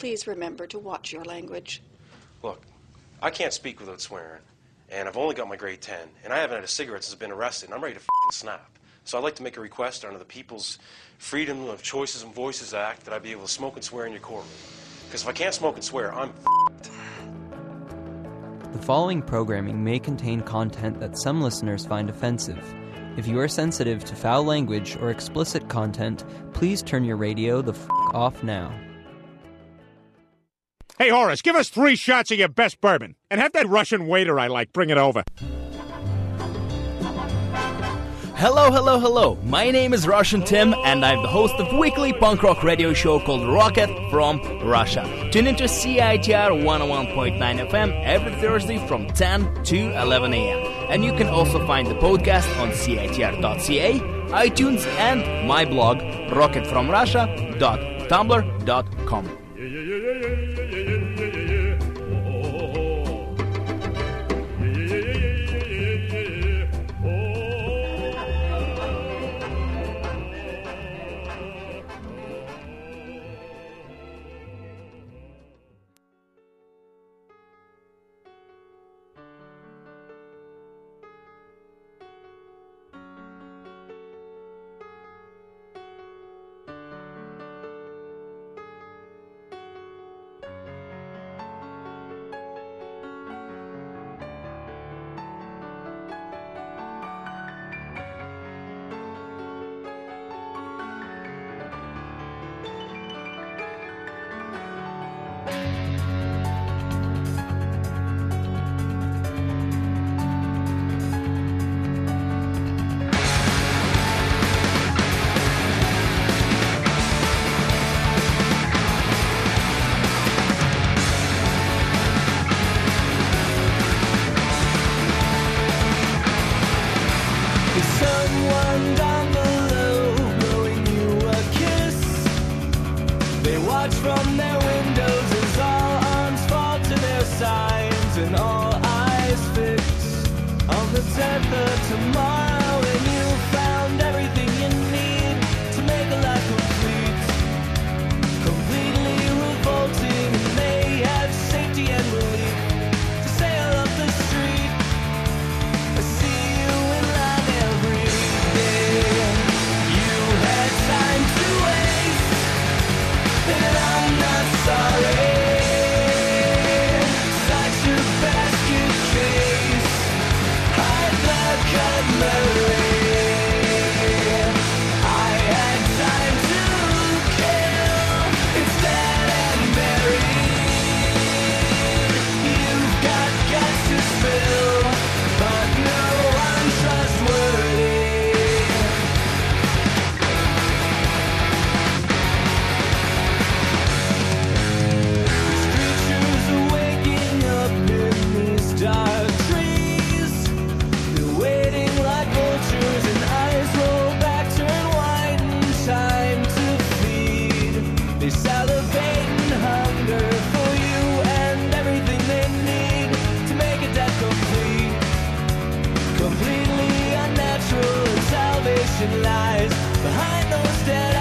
please remember to watch your language. Look, I can't speak without swearing, and I've only got my grade 10, and I haven't had a cigarette since I've been arrested, and I'm ready to f***ing snap. So I'd like to make a request under the People's Freedom of Choices and Voices Act that I be able to smoke and swear in your courtroom. Because if I can't smoke and swear, I'm f***ed. The following programming may contain content that some listeners find offensive. If you are sensitive to foul language or explicit content, please turn your radio the f off now. Hey, Horace, give us three shots of your best bourbon. And have that Russian waiter I like bring it over. Hello, hello, hello. My name is Russian Tim, and I'm the host of weekly punk rock radio show called Rocket from Russia. Tune into CITR 101.9 FM every Thursday from 10 to 11 a.m. And you can also find the podcast on CITR.ca, iTunes, and my blog, rocketfromrussia.tumblr.com. salvation lies behind those dead eyes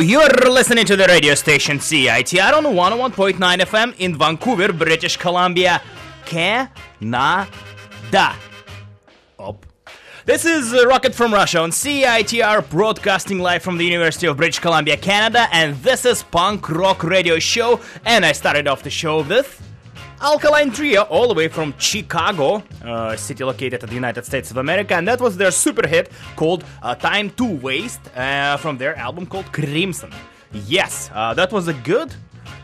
You're listening to the radio station CITR on 101.9 FM in Vancouver, British Columbia, Canada. Up. This is Rocket from Russia on CITR, broadcasting live from the University of British Columbia, Canada, and this is Punk Rock Radio Show. And I started off the show with Alkaline Trio, all the way from Chicago, uh, city located in the United States of America, and that was their super hit called uh, Time to Waste uh, from their album called Crimson. Yes, uh, that was a good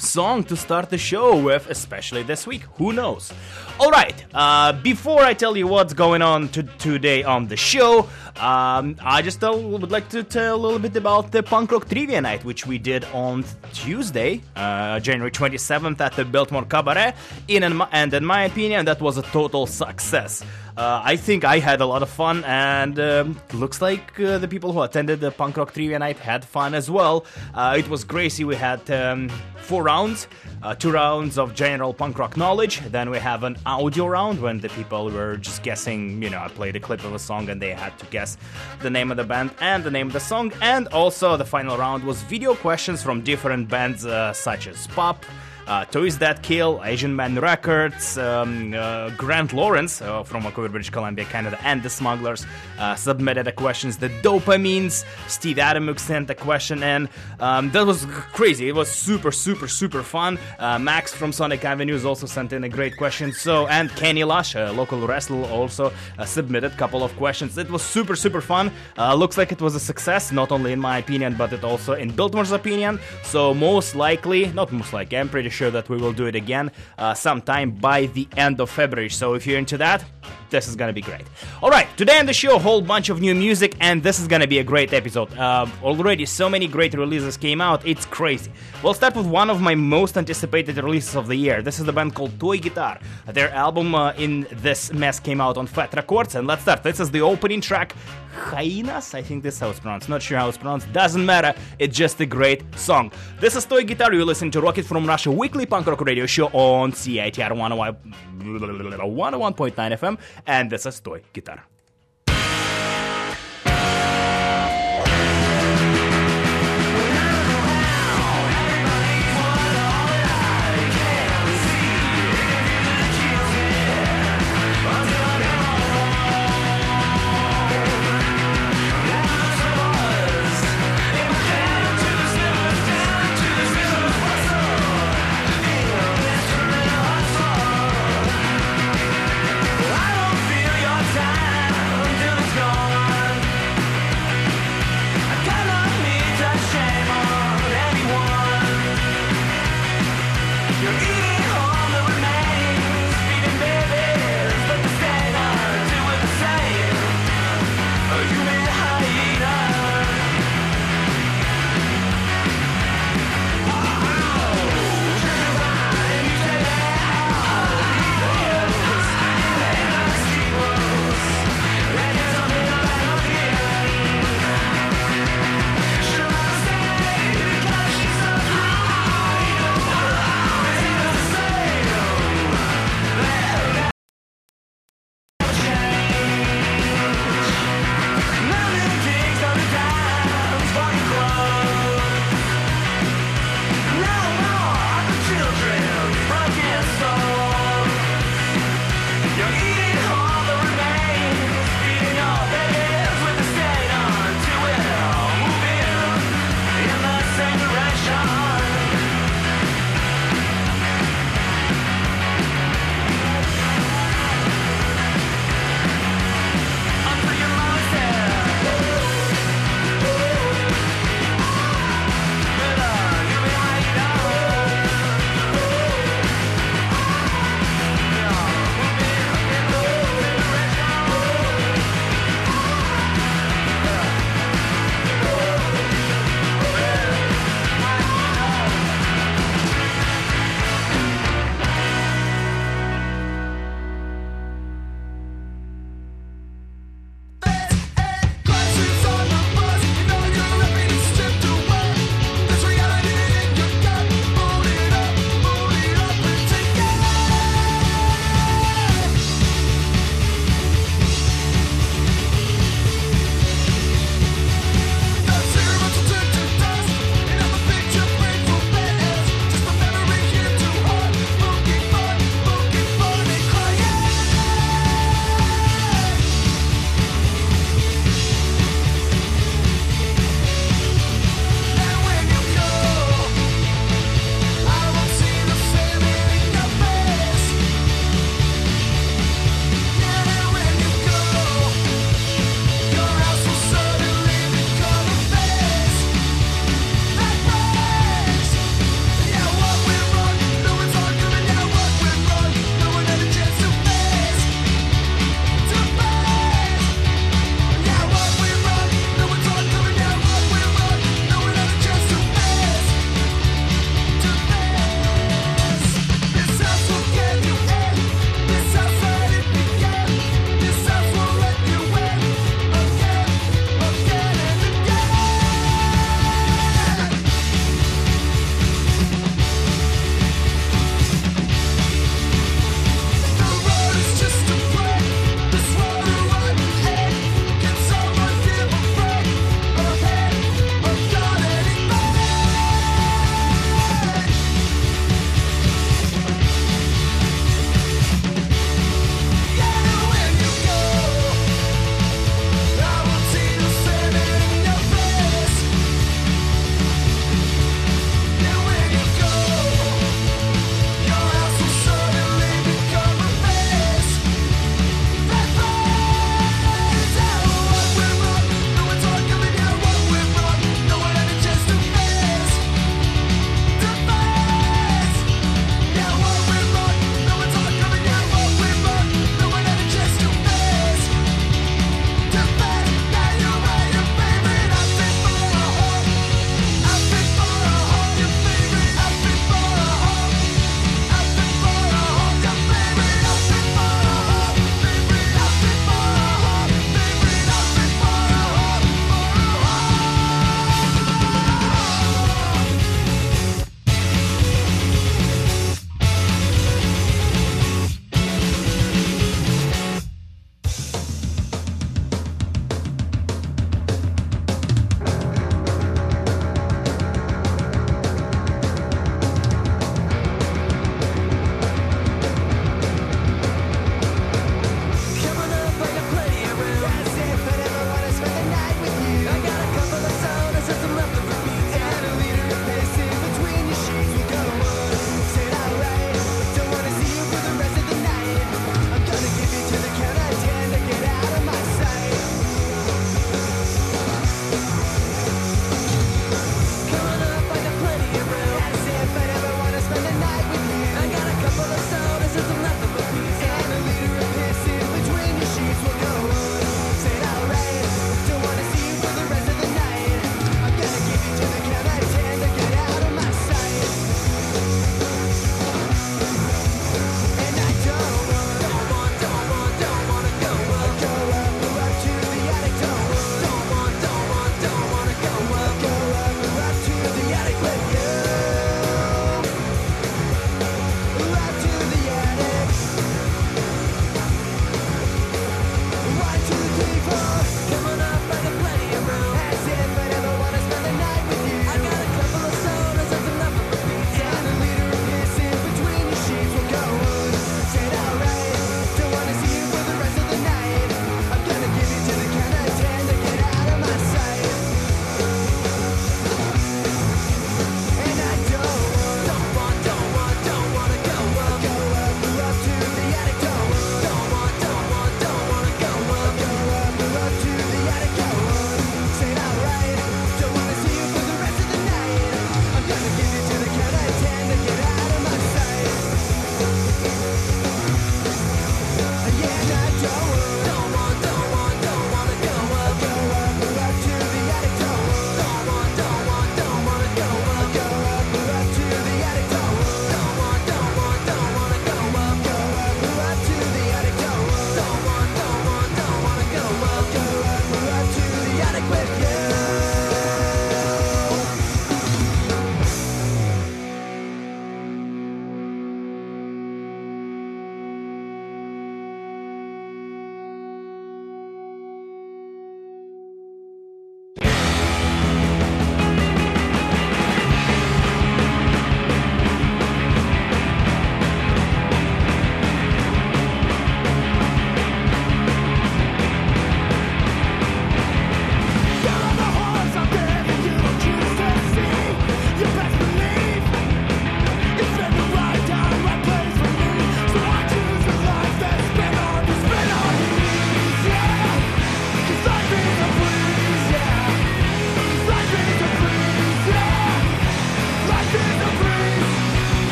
song to start the show with, especially this week. Who knows? All right, uh, before I tell you what's going on to- today on the show, um, I just uh, would like to tell a little bit about the punk rock trivia night, which we did on Tuesday, uh, January 27th at the Biltmore Cabaret. In my, and in my opinion, that was a total success. Uh, I think I had a lot of fun, and um, looks like uh, the people who attended the punk rock trivia night had fun as well. Uh, it was crazy. We had um, four rounds, uh, two rounds of general punk rock knowledge. Then we have an audio round when the people were just guessing. You know, I played a clip of a song and they had to guess the name of the band and the name of the song. And also the final round was video questions from different bands uh, such as Pop uh, Toys That Kill, Asian Man Records, um, uh, Grant Lawrence uh, from Vancouver, British Columbia, Canada, and the Smugglers uh, submitted the questions. The Dopamines, Steve Adamyk sent a question, and um, that was crazy. It was super, super, super fun. Uh, Max from Sonic Avenues also sent in a great question. So, and Kenny Lush, a local wrestler, also uh, submitted a couple of questions. It was super, super fun. Looks like it was a success, not only in my opinion, but it also in Biltmore's opinion. So, most likely, not most likely, I'm pretty sure that we will do it again uh, sometime by the end of February. So, if you're into that, this is gonna be great. All right, today on the show, a whole bunch of new music, and this is gonna be a great episode. Uh, already, so many great releases came out, it's crazy. We'll start with one of my most anticipated releases of the year. This is the band called Toyguitar. Their album uh, in this mess came out on Fat Records, and let's start. This is the opening track, Hyenas. I think this is how it's pronounced. Not sure how it's pronounced. Doesn't matter. It's just a great song. This is Toyguitar. You listen to Rocket from Russia weekly punk rock radio show on CITR 101.9 FM, and this is Toy Guitar.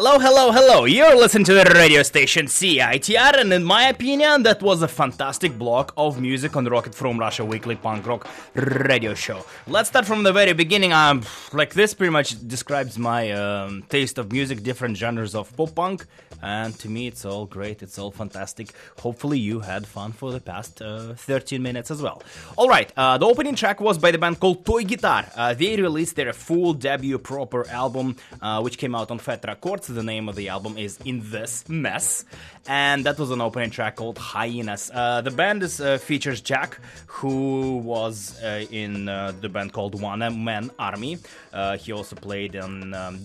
Hello, hello, hello. You're listening to the radio station CITR, and in my opinion, that was a fantastic block of music on Rocket from Russia weekly punk rock radio show. Let's start from the very beginning. Um, like this pretty much describes my um, taste of music, different genres of pop punk, and to me, it's all great. It's all fantastic. Hopefully, you had fun for the past uh, 13 minutes as well. All right, uh, the opening track was by the band called Toyguitar. Uh, they released their full debut proper album, uh, which came out on Fat Records. The name of the album is In This Mess, and that was an opening track called Hyenas. Uh, the band is, uh, features Jack, who was in the band called One Man Army. He also played in. Um,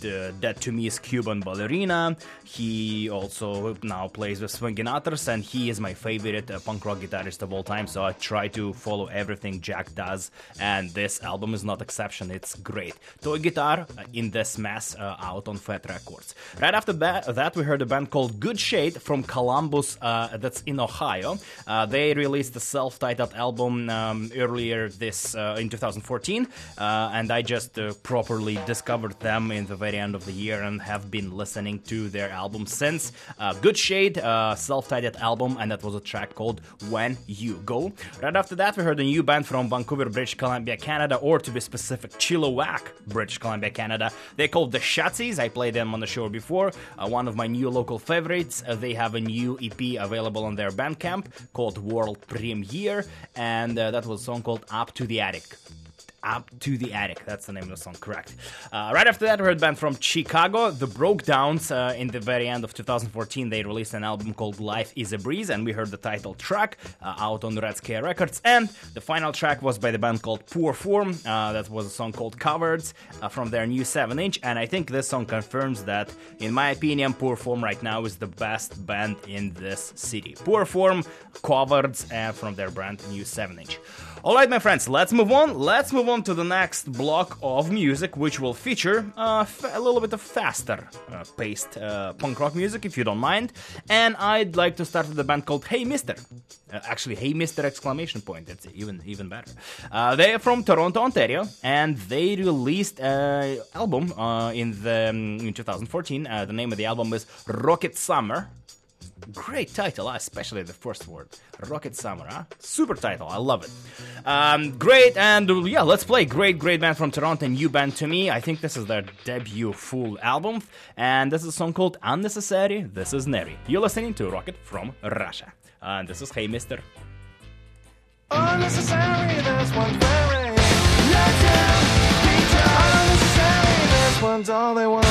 the Dead to Me is Cuban Ballerina. He also now plays with Swingin' Utters, and he is my favorite uh, punk rock guitarist of all time. So I try to follow everything Jack does, and this album is not exception. It's great. Toyguitar uh, in this mess uh, out on Fat Records. Right after that, that we heard a band called Good Shade from Columbus, uh, that's in Ohio. Uh, they released a self-titled album um, earlier this uh, in 2014, uh, and I just uh, properly discovered them in the very end of the year and have been listening to their album since. Uh, Good Shade, uh, self-titled album, and that was a track called When You Go. Right after that, we heard a new band from Vancouver, British Columbia, Canada, or to be specific, Chilliwack, British Columbia, Canada. They called the Schatzis. I played them on the show before. Uh, one of my new local favorites. Uh, they have a new EP available on their Bandcamp called World Premiere, and uh, that was a song called Up to the Attic. Up to the Attic. That's the name of the song, correct. Uh, right after that, we heard a band from Chicago, The Brokedowns. Uh, in the very end of 2014, they released an album called Life is a Breeze, and we heard the title track uh, out on Red Scare Records. And the final track was by the band called Poor Form. Uh, that was a song called Cowards uh, from their new 7 inch. And I think this song confirms that, in my opinion, Poor Form right now is the best band in this city. Poor Form, Cowards, uh, from their brand new 7 inch. Alright, my friends, let's move on. Let's move on to the next block of music, which will feature uh, f- a little bit of faster uh, paced uh, punk rock music, if you don't mind. And I'd like to start with a band called Hey Mister. Uh, actually, Hey Mister! Exclamation point. That's even even better. Uh, they are from Toronto, Ontario, and they released an album uh, in the um, in 2014. Uh, the name of the album is Rocket Summer Great title, especially the first word. Rocket Summer, huh? Super title, I love it. Um, great, and yeah, let's play. Great, great band from Toronto, and new band to me. I think this is their debut full album, and this is a song called Unnecessary. This is Very. You're listening to Rocket from Russia. And this is Hey Mister. Unnecessary, very Unnecessary, this one's all they want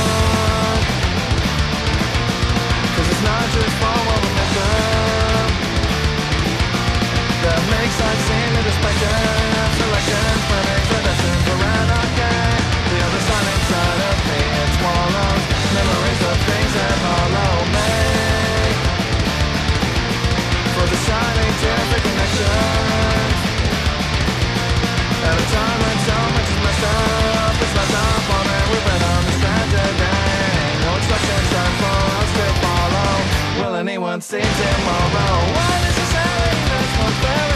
not just we make them That makes Anyone see tomorrow? Unnecessary, this one's very not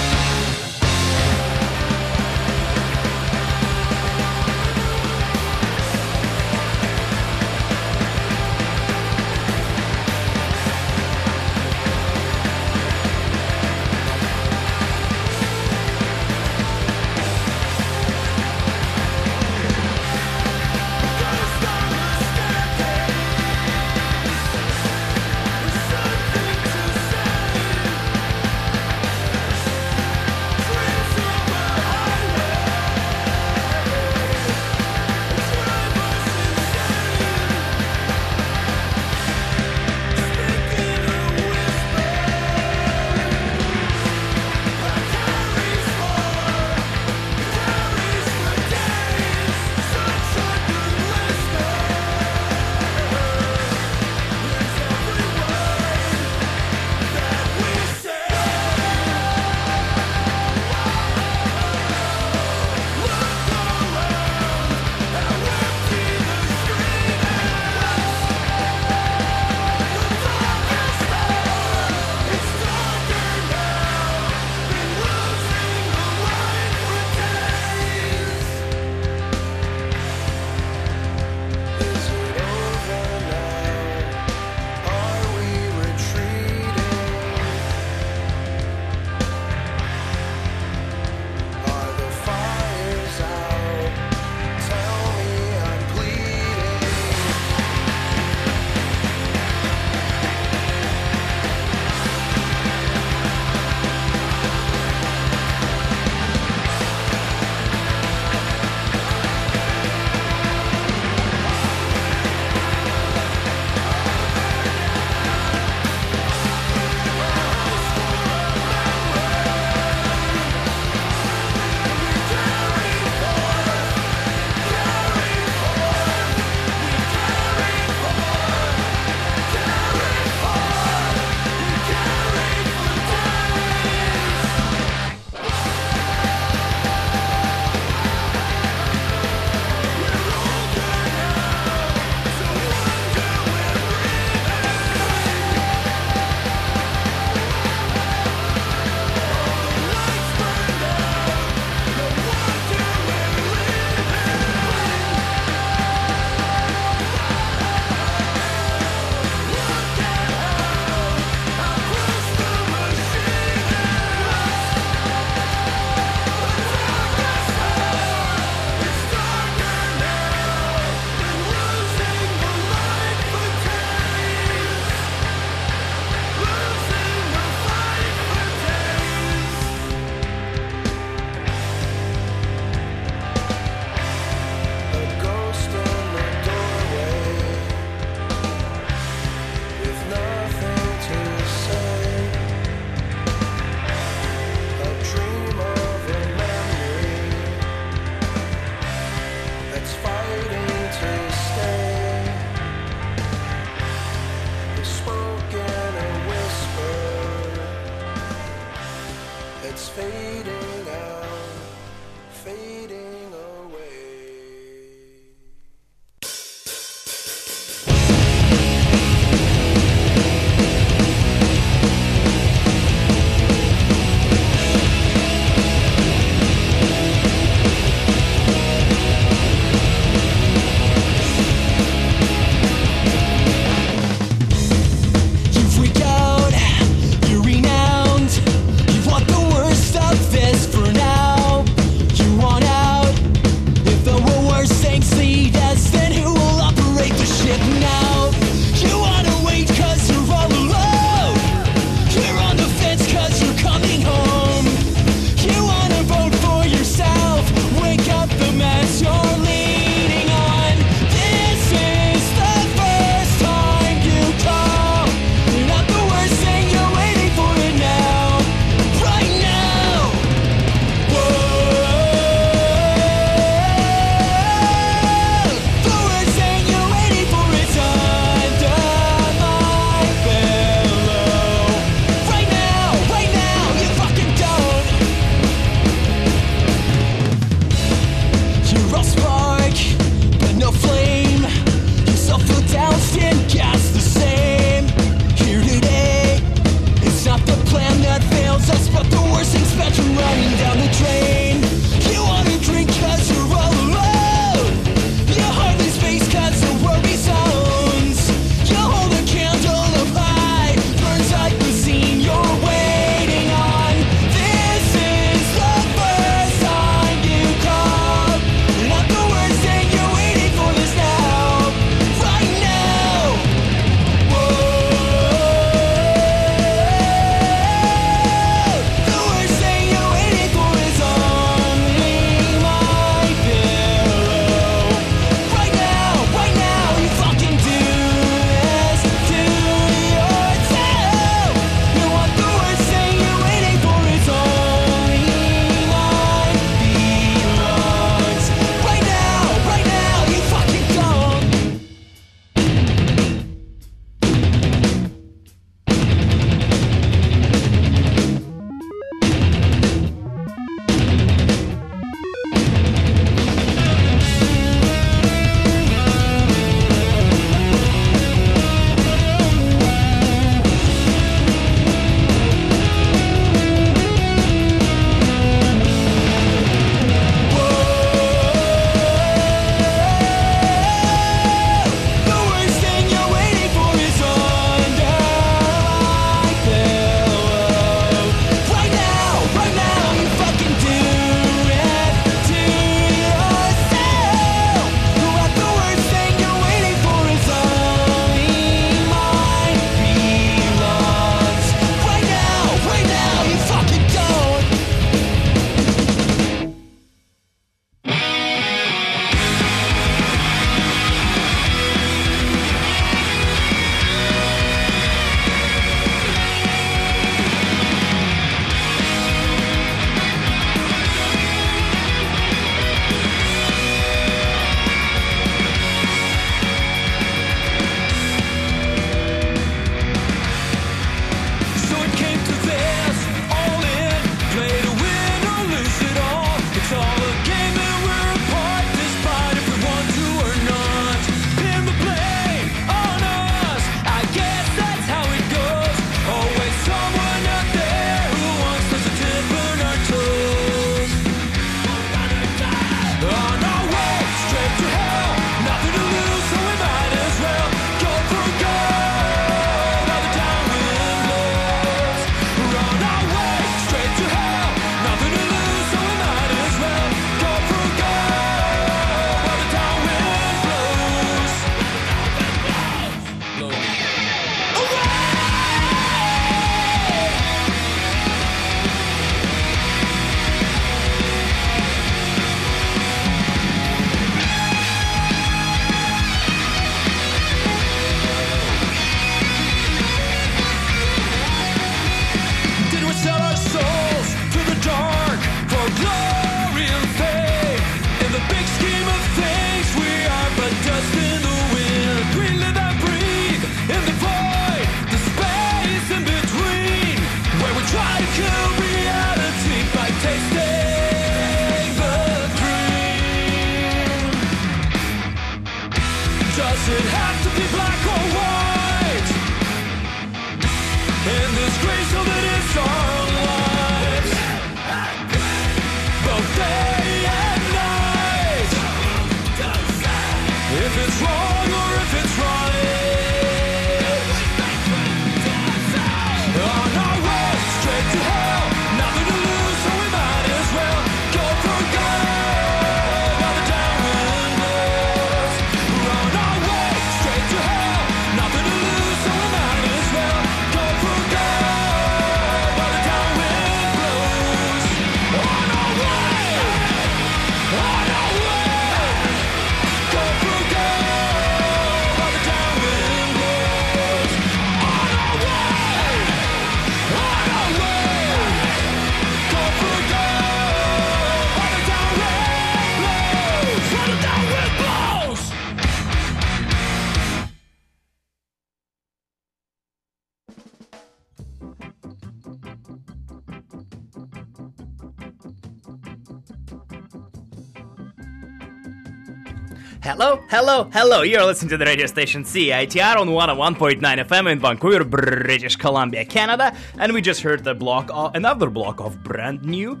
Hello, hello, hello. You're listening to the radio station CITR on 101.9 FM in Vancouver, British Columbia, Canada. And we just heard the block, of, another block of brand new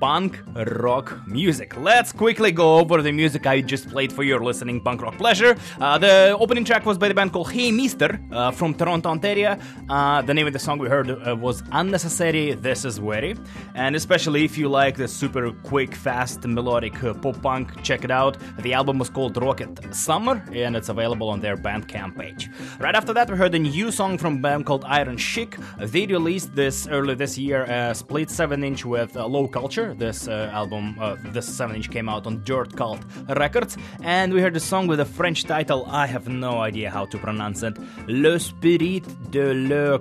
punk rock music. Let's quickly go over the music I just played for your listening punk rock pleasure. Uh, the opening track was by the band called Hey Mister uh, from Toronto, Ontario. Uh, the name of the song we heard uh, was Unnecessary This Is Very. And especially if you like the super quick, fast, melodic uh, pop punk, check it out. The album was called Rocket Summer and it's available on their Bandcamp page. Right after that, we heard a new song from a band called Iron Chic. They released this early this year, a split 7 inch with uh, Low Culture. This uh, album, uh, this 7 inch came out on Dirt Cult Records. And we heard a song with a French title. I have no idea how to pronounce it. Le Spirit de le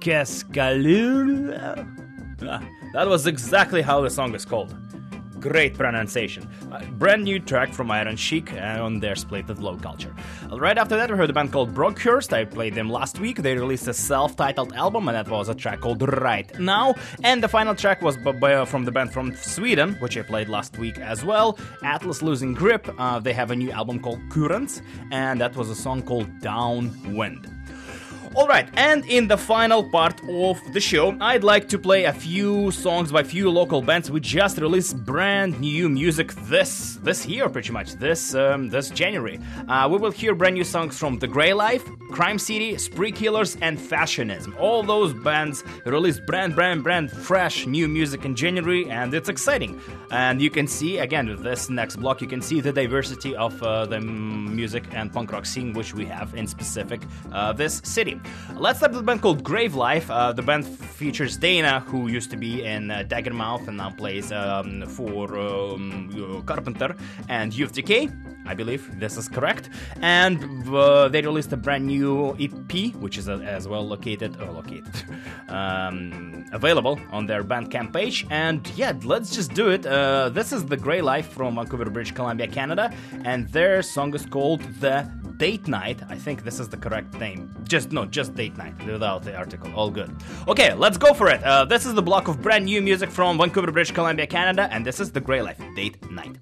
Cascalure. Ah, that was exactly how the song is called. Great pronunciation. Uh, brand new track from Iron Chic uh, on their split of Low Culture. Right after that, we heard a band called Brookhurst. I played them last week. They released a self titled album, and that was a track called Right Now. And the final track was from the band from Sweden, which I played last week as well. Atlas Losing Grip. Uh, they have a new album called Currents, and that was a song called Downwind. Alright, and in the final part of the show, I'd like to play a few songs by few local bands who just released brand new music this this year, pretty much this um, this January. Uh, we will hear brand new songs from The Grave Life, Crime City, Spree Killers, and Fashionism. All those bands released brand brand brand fresh new music in January, and it's exciting. And you can see again with this next block, you can see the diversity of uh, the music and punk rock scene which we have in specific uh, this city. Let's start with a band called Grave Life. Uh, the band features Dana, who used to be in uh, Daggermouth and now plays um, for um, Carpenter and Youth Decay. I believe this is correct. And uh, they released a brand new EP, which is uh, as well located, uh, located, um, available on their Bandcamp page. And yeah, let's just do it. Uh, this is the Grave Life from Vancouver, British Columbia, Canada, and their song is called The Date Night. I think this is the correct name. Just no, just Date Night without the article. All good. Okay, let's go for it. Uh, this is the block of brand new music from Vancouver, British Columbia, Canada, and this is the Grave Life Date Night.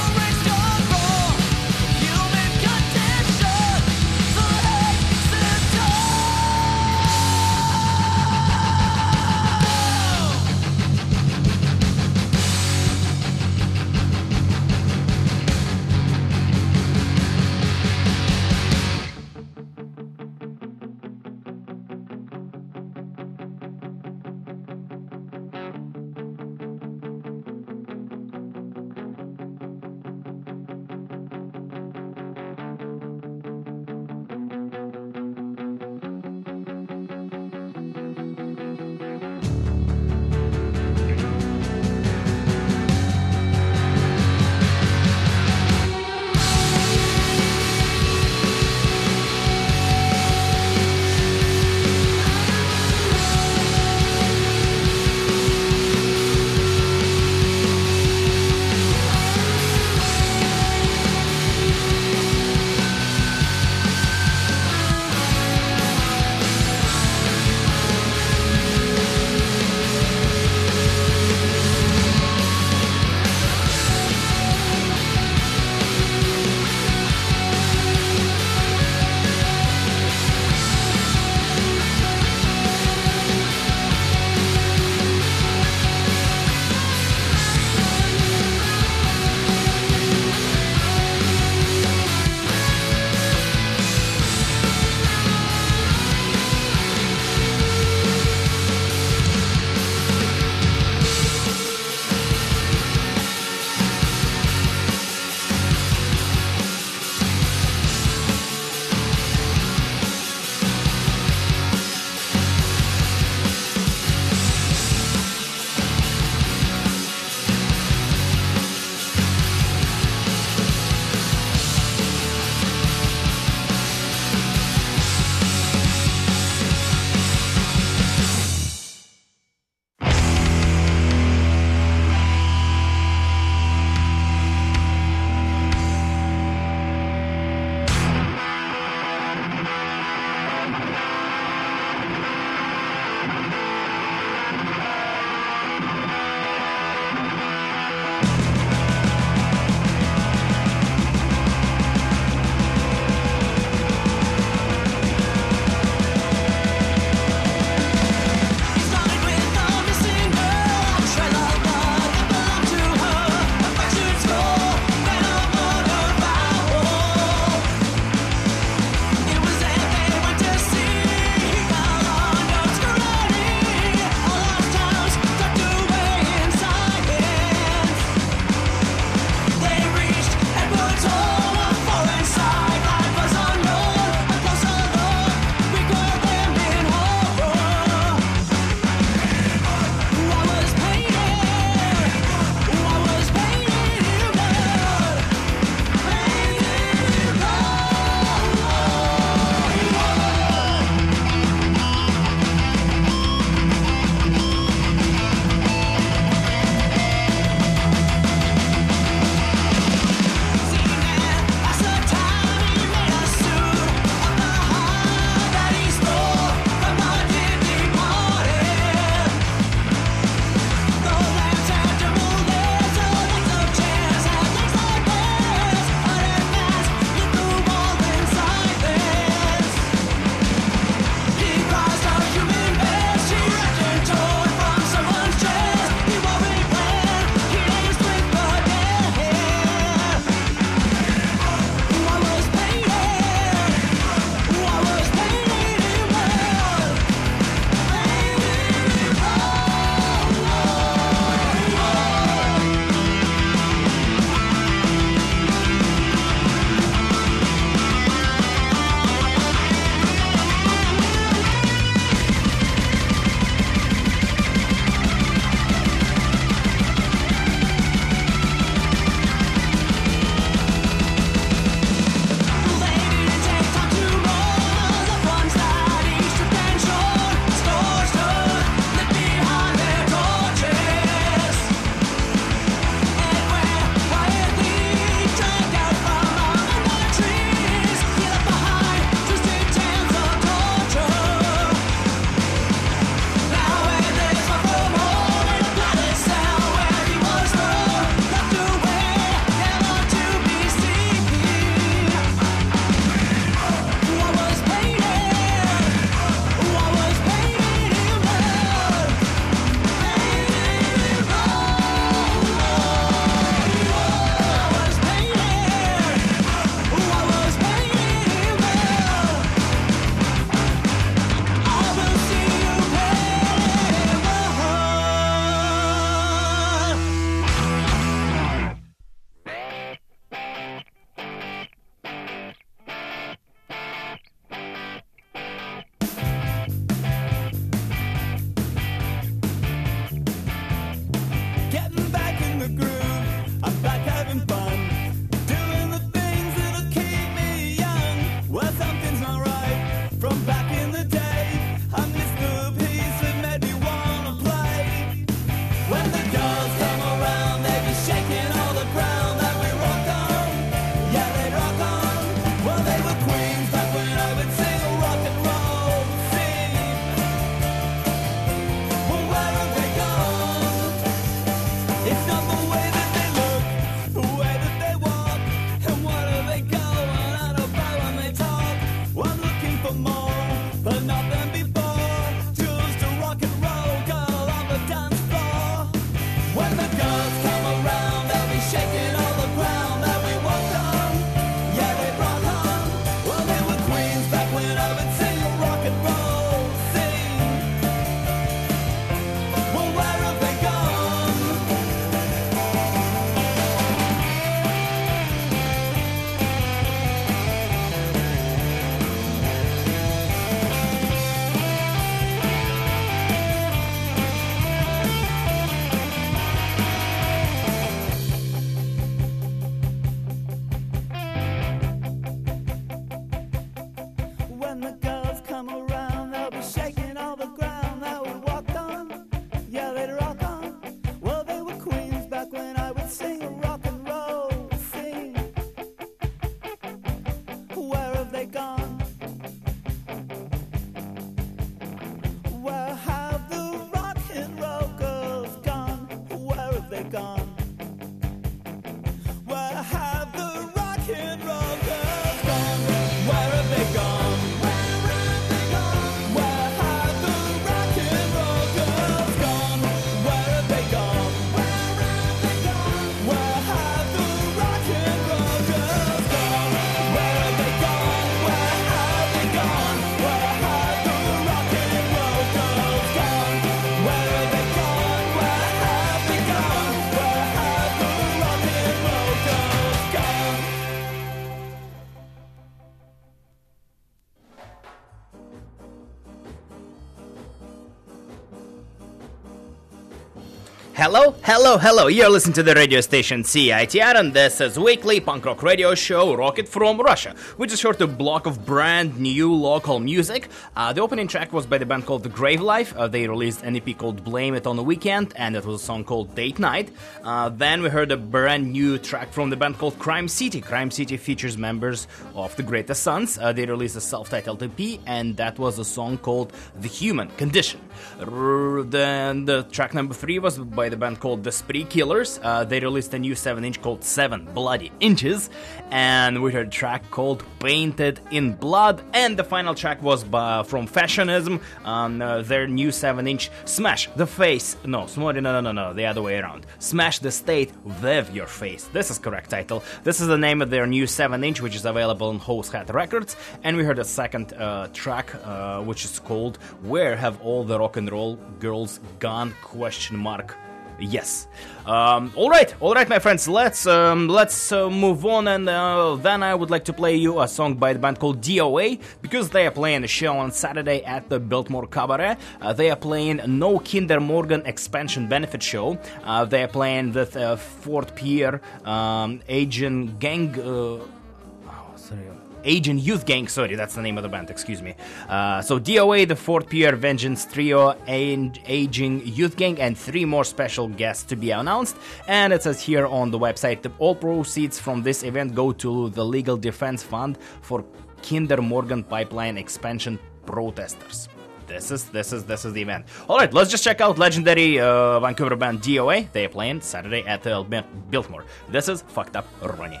Hello, hello, hello. You're listening to the radio station CITR, and this is weekly punk rock radio show Rocket from Russia. which is heard a block of brand new local music. Uh, the opening track was by the band called The Grave Life. Uh, they released an EP called Blame It on the Weekend, and it was a song called Date Night. Uh, then we heard a brand new track from the band called Crime City. Crime City features members of the Greatest Sons. Uh, they released a self-titled EP, and that was a song called The Human Condition. Then the track number three was by the band called The Spree Killers. Uh, they released a new 7 inch called 7 Bloody Inches, and we heard a track called Painted in Blood. And the final track was by, from Fashionism, um, uh, their new 7 inch Smash the Face. No, sorry, no, no, no, no, the other way around. Smash the State with Your Face. This is correct title. This is the name of their new 7 inch, which is available on Hose Hat Records. And we heard a second uh, track, uh, which is called Where Have All the Rock and Roll Girls Gone? Question mark. Yes. Um, all right, all right, my friends. Let's um, let's uh, move on, and uh, then I would like to play you a song by the band called DOA because they are playing a show on Saturday at the Biltmore Cabaret. Uh, they are playing No Kinder Morgan expansion benefit show. Uh, they are playing with uh, Fort Pierre um, Asian Gang. Uh, oh, sorry. Asian Youth Gang, sorry, that's the name of the band, excuse me. Uh, so DOA, the Fort Pierre Vengeance Trio, and Aging Youth Gang, and three more special guests to be announced. And it says here on the website that all proceeds from this event go to the Legal Defense Fund for Kinder Morgan Pipeline Expansion protesters. This is this is this is the event. All right, let's just check out legendary uh, Vancouver band DOA. They are playing Saturday at Bil- Biltmore. This is fucked up Ronnie.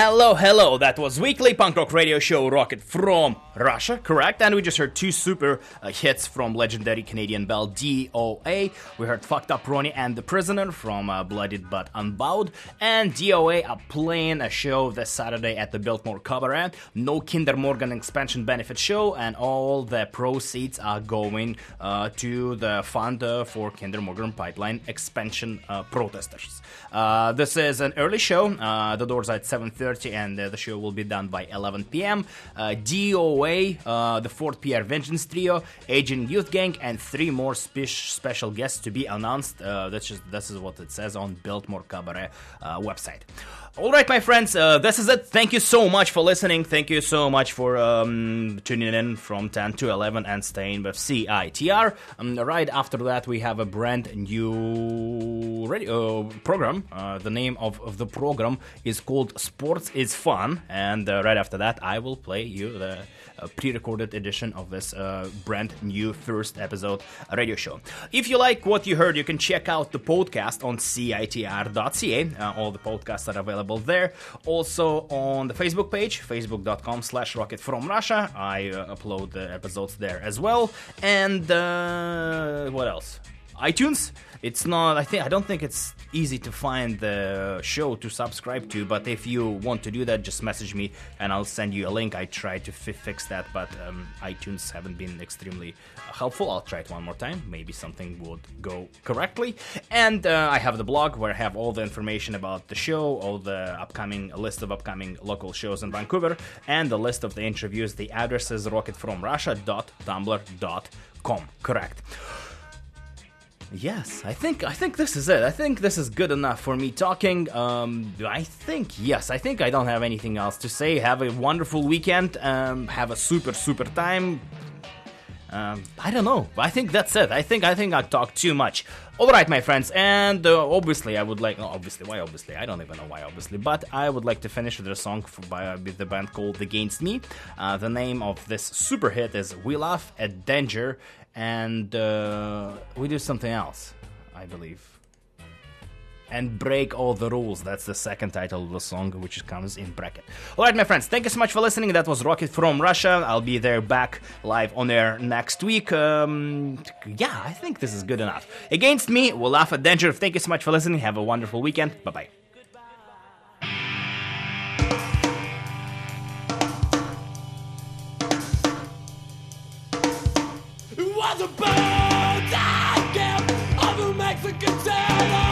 Hello, hello. That was weekly punk rock radio show Rocket from Russia, correct? And we just heard two super uh, hits from legendary Canadian band DOA. We heard Fucked Up Ronnie and The Prisoner from uh, Bloodied But Unbowed. And DOA are playing a show this Saturday at the Biltmore Cabaret. No Kinder Morgan expansion benefit show, and all the proceeds are going uh, to the fund uh, for Kinder Morgan pipeline expansion uh, protesters. Uh, this is an early show. The doors are at 7.30 and the show will be done by 11 p.m. Uh, DOA, uh, the Fort Pierre Vengeance Trio, Aging Youth Gang, and three more spe- special guests to be announced. Uh, that's just this is what it says on Biltmore Cabaret uh, website. All right, my friends, uh, this is it. Thank you so much for listening. Thank you so much for um, tuning in from 10 to 11 and staying with CITR. Um, right after that, we have a brand new radio program. Uh, the name of, of the program is called Sports is Fun. And uh, right after that, I will play you the uh, pre recorded edition of this uh, brand new first episode radio show. If you like what you heard, you can check out the podcast on CITR.ca. Uh, all the podcasts are available there. Also on the Facebook page, facebook.com slash rocket from Russia. I uh, upload the episodes there as well. And what else? iTunes. It's not. I think. I don't think it's easy to find the show to subscribe to. But if you want to do that, just message me and I'll send you a link. I tried to fi- fix that, but um, iTunes haven't been extremely helpful. I'll try it one more time. Maybe something would go correctly. And uh, I have the blog where I have all the information about the show, all the upcoming list of upcoming local shows in Vancouver, and the list of the interviews. The address is rocketfromrussia.tumblr.com. Correct. Yes, I think I think this is it. I think this is good enough for me talking. Um, I think yes. I think I don't have anything else to say. Have a wonderful weekend. Um, have a super super time. Um, I don't know. I think that's it. I think I think I talked too much. All right, my friends, and uh, obviously I would like. Obviously, why? Obviously, I don't even know why. Obviously, but I would like to finish with a song for, by with the band called Against Me. Uh, the name of this super hit is "We Laugh at Danger," and uh, we do something else, I believe. And break all the rules. That's the second title of the song, which comes in bracket. All right, my friends, thank you so much for listening. That was Rocket from Russia. I'll be there back live on air next week. Um, yeah, I think this is good enough. Against me, we'll laugh at danger. Thank you so much for listening. Have a wonderful weekend. Bye bye. Was of Mexican.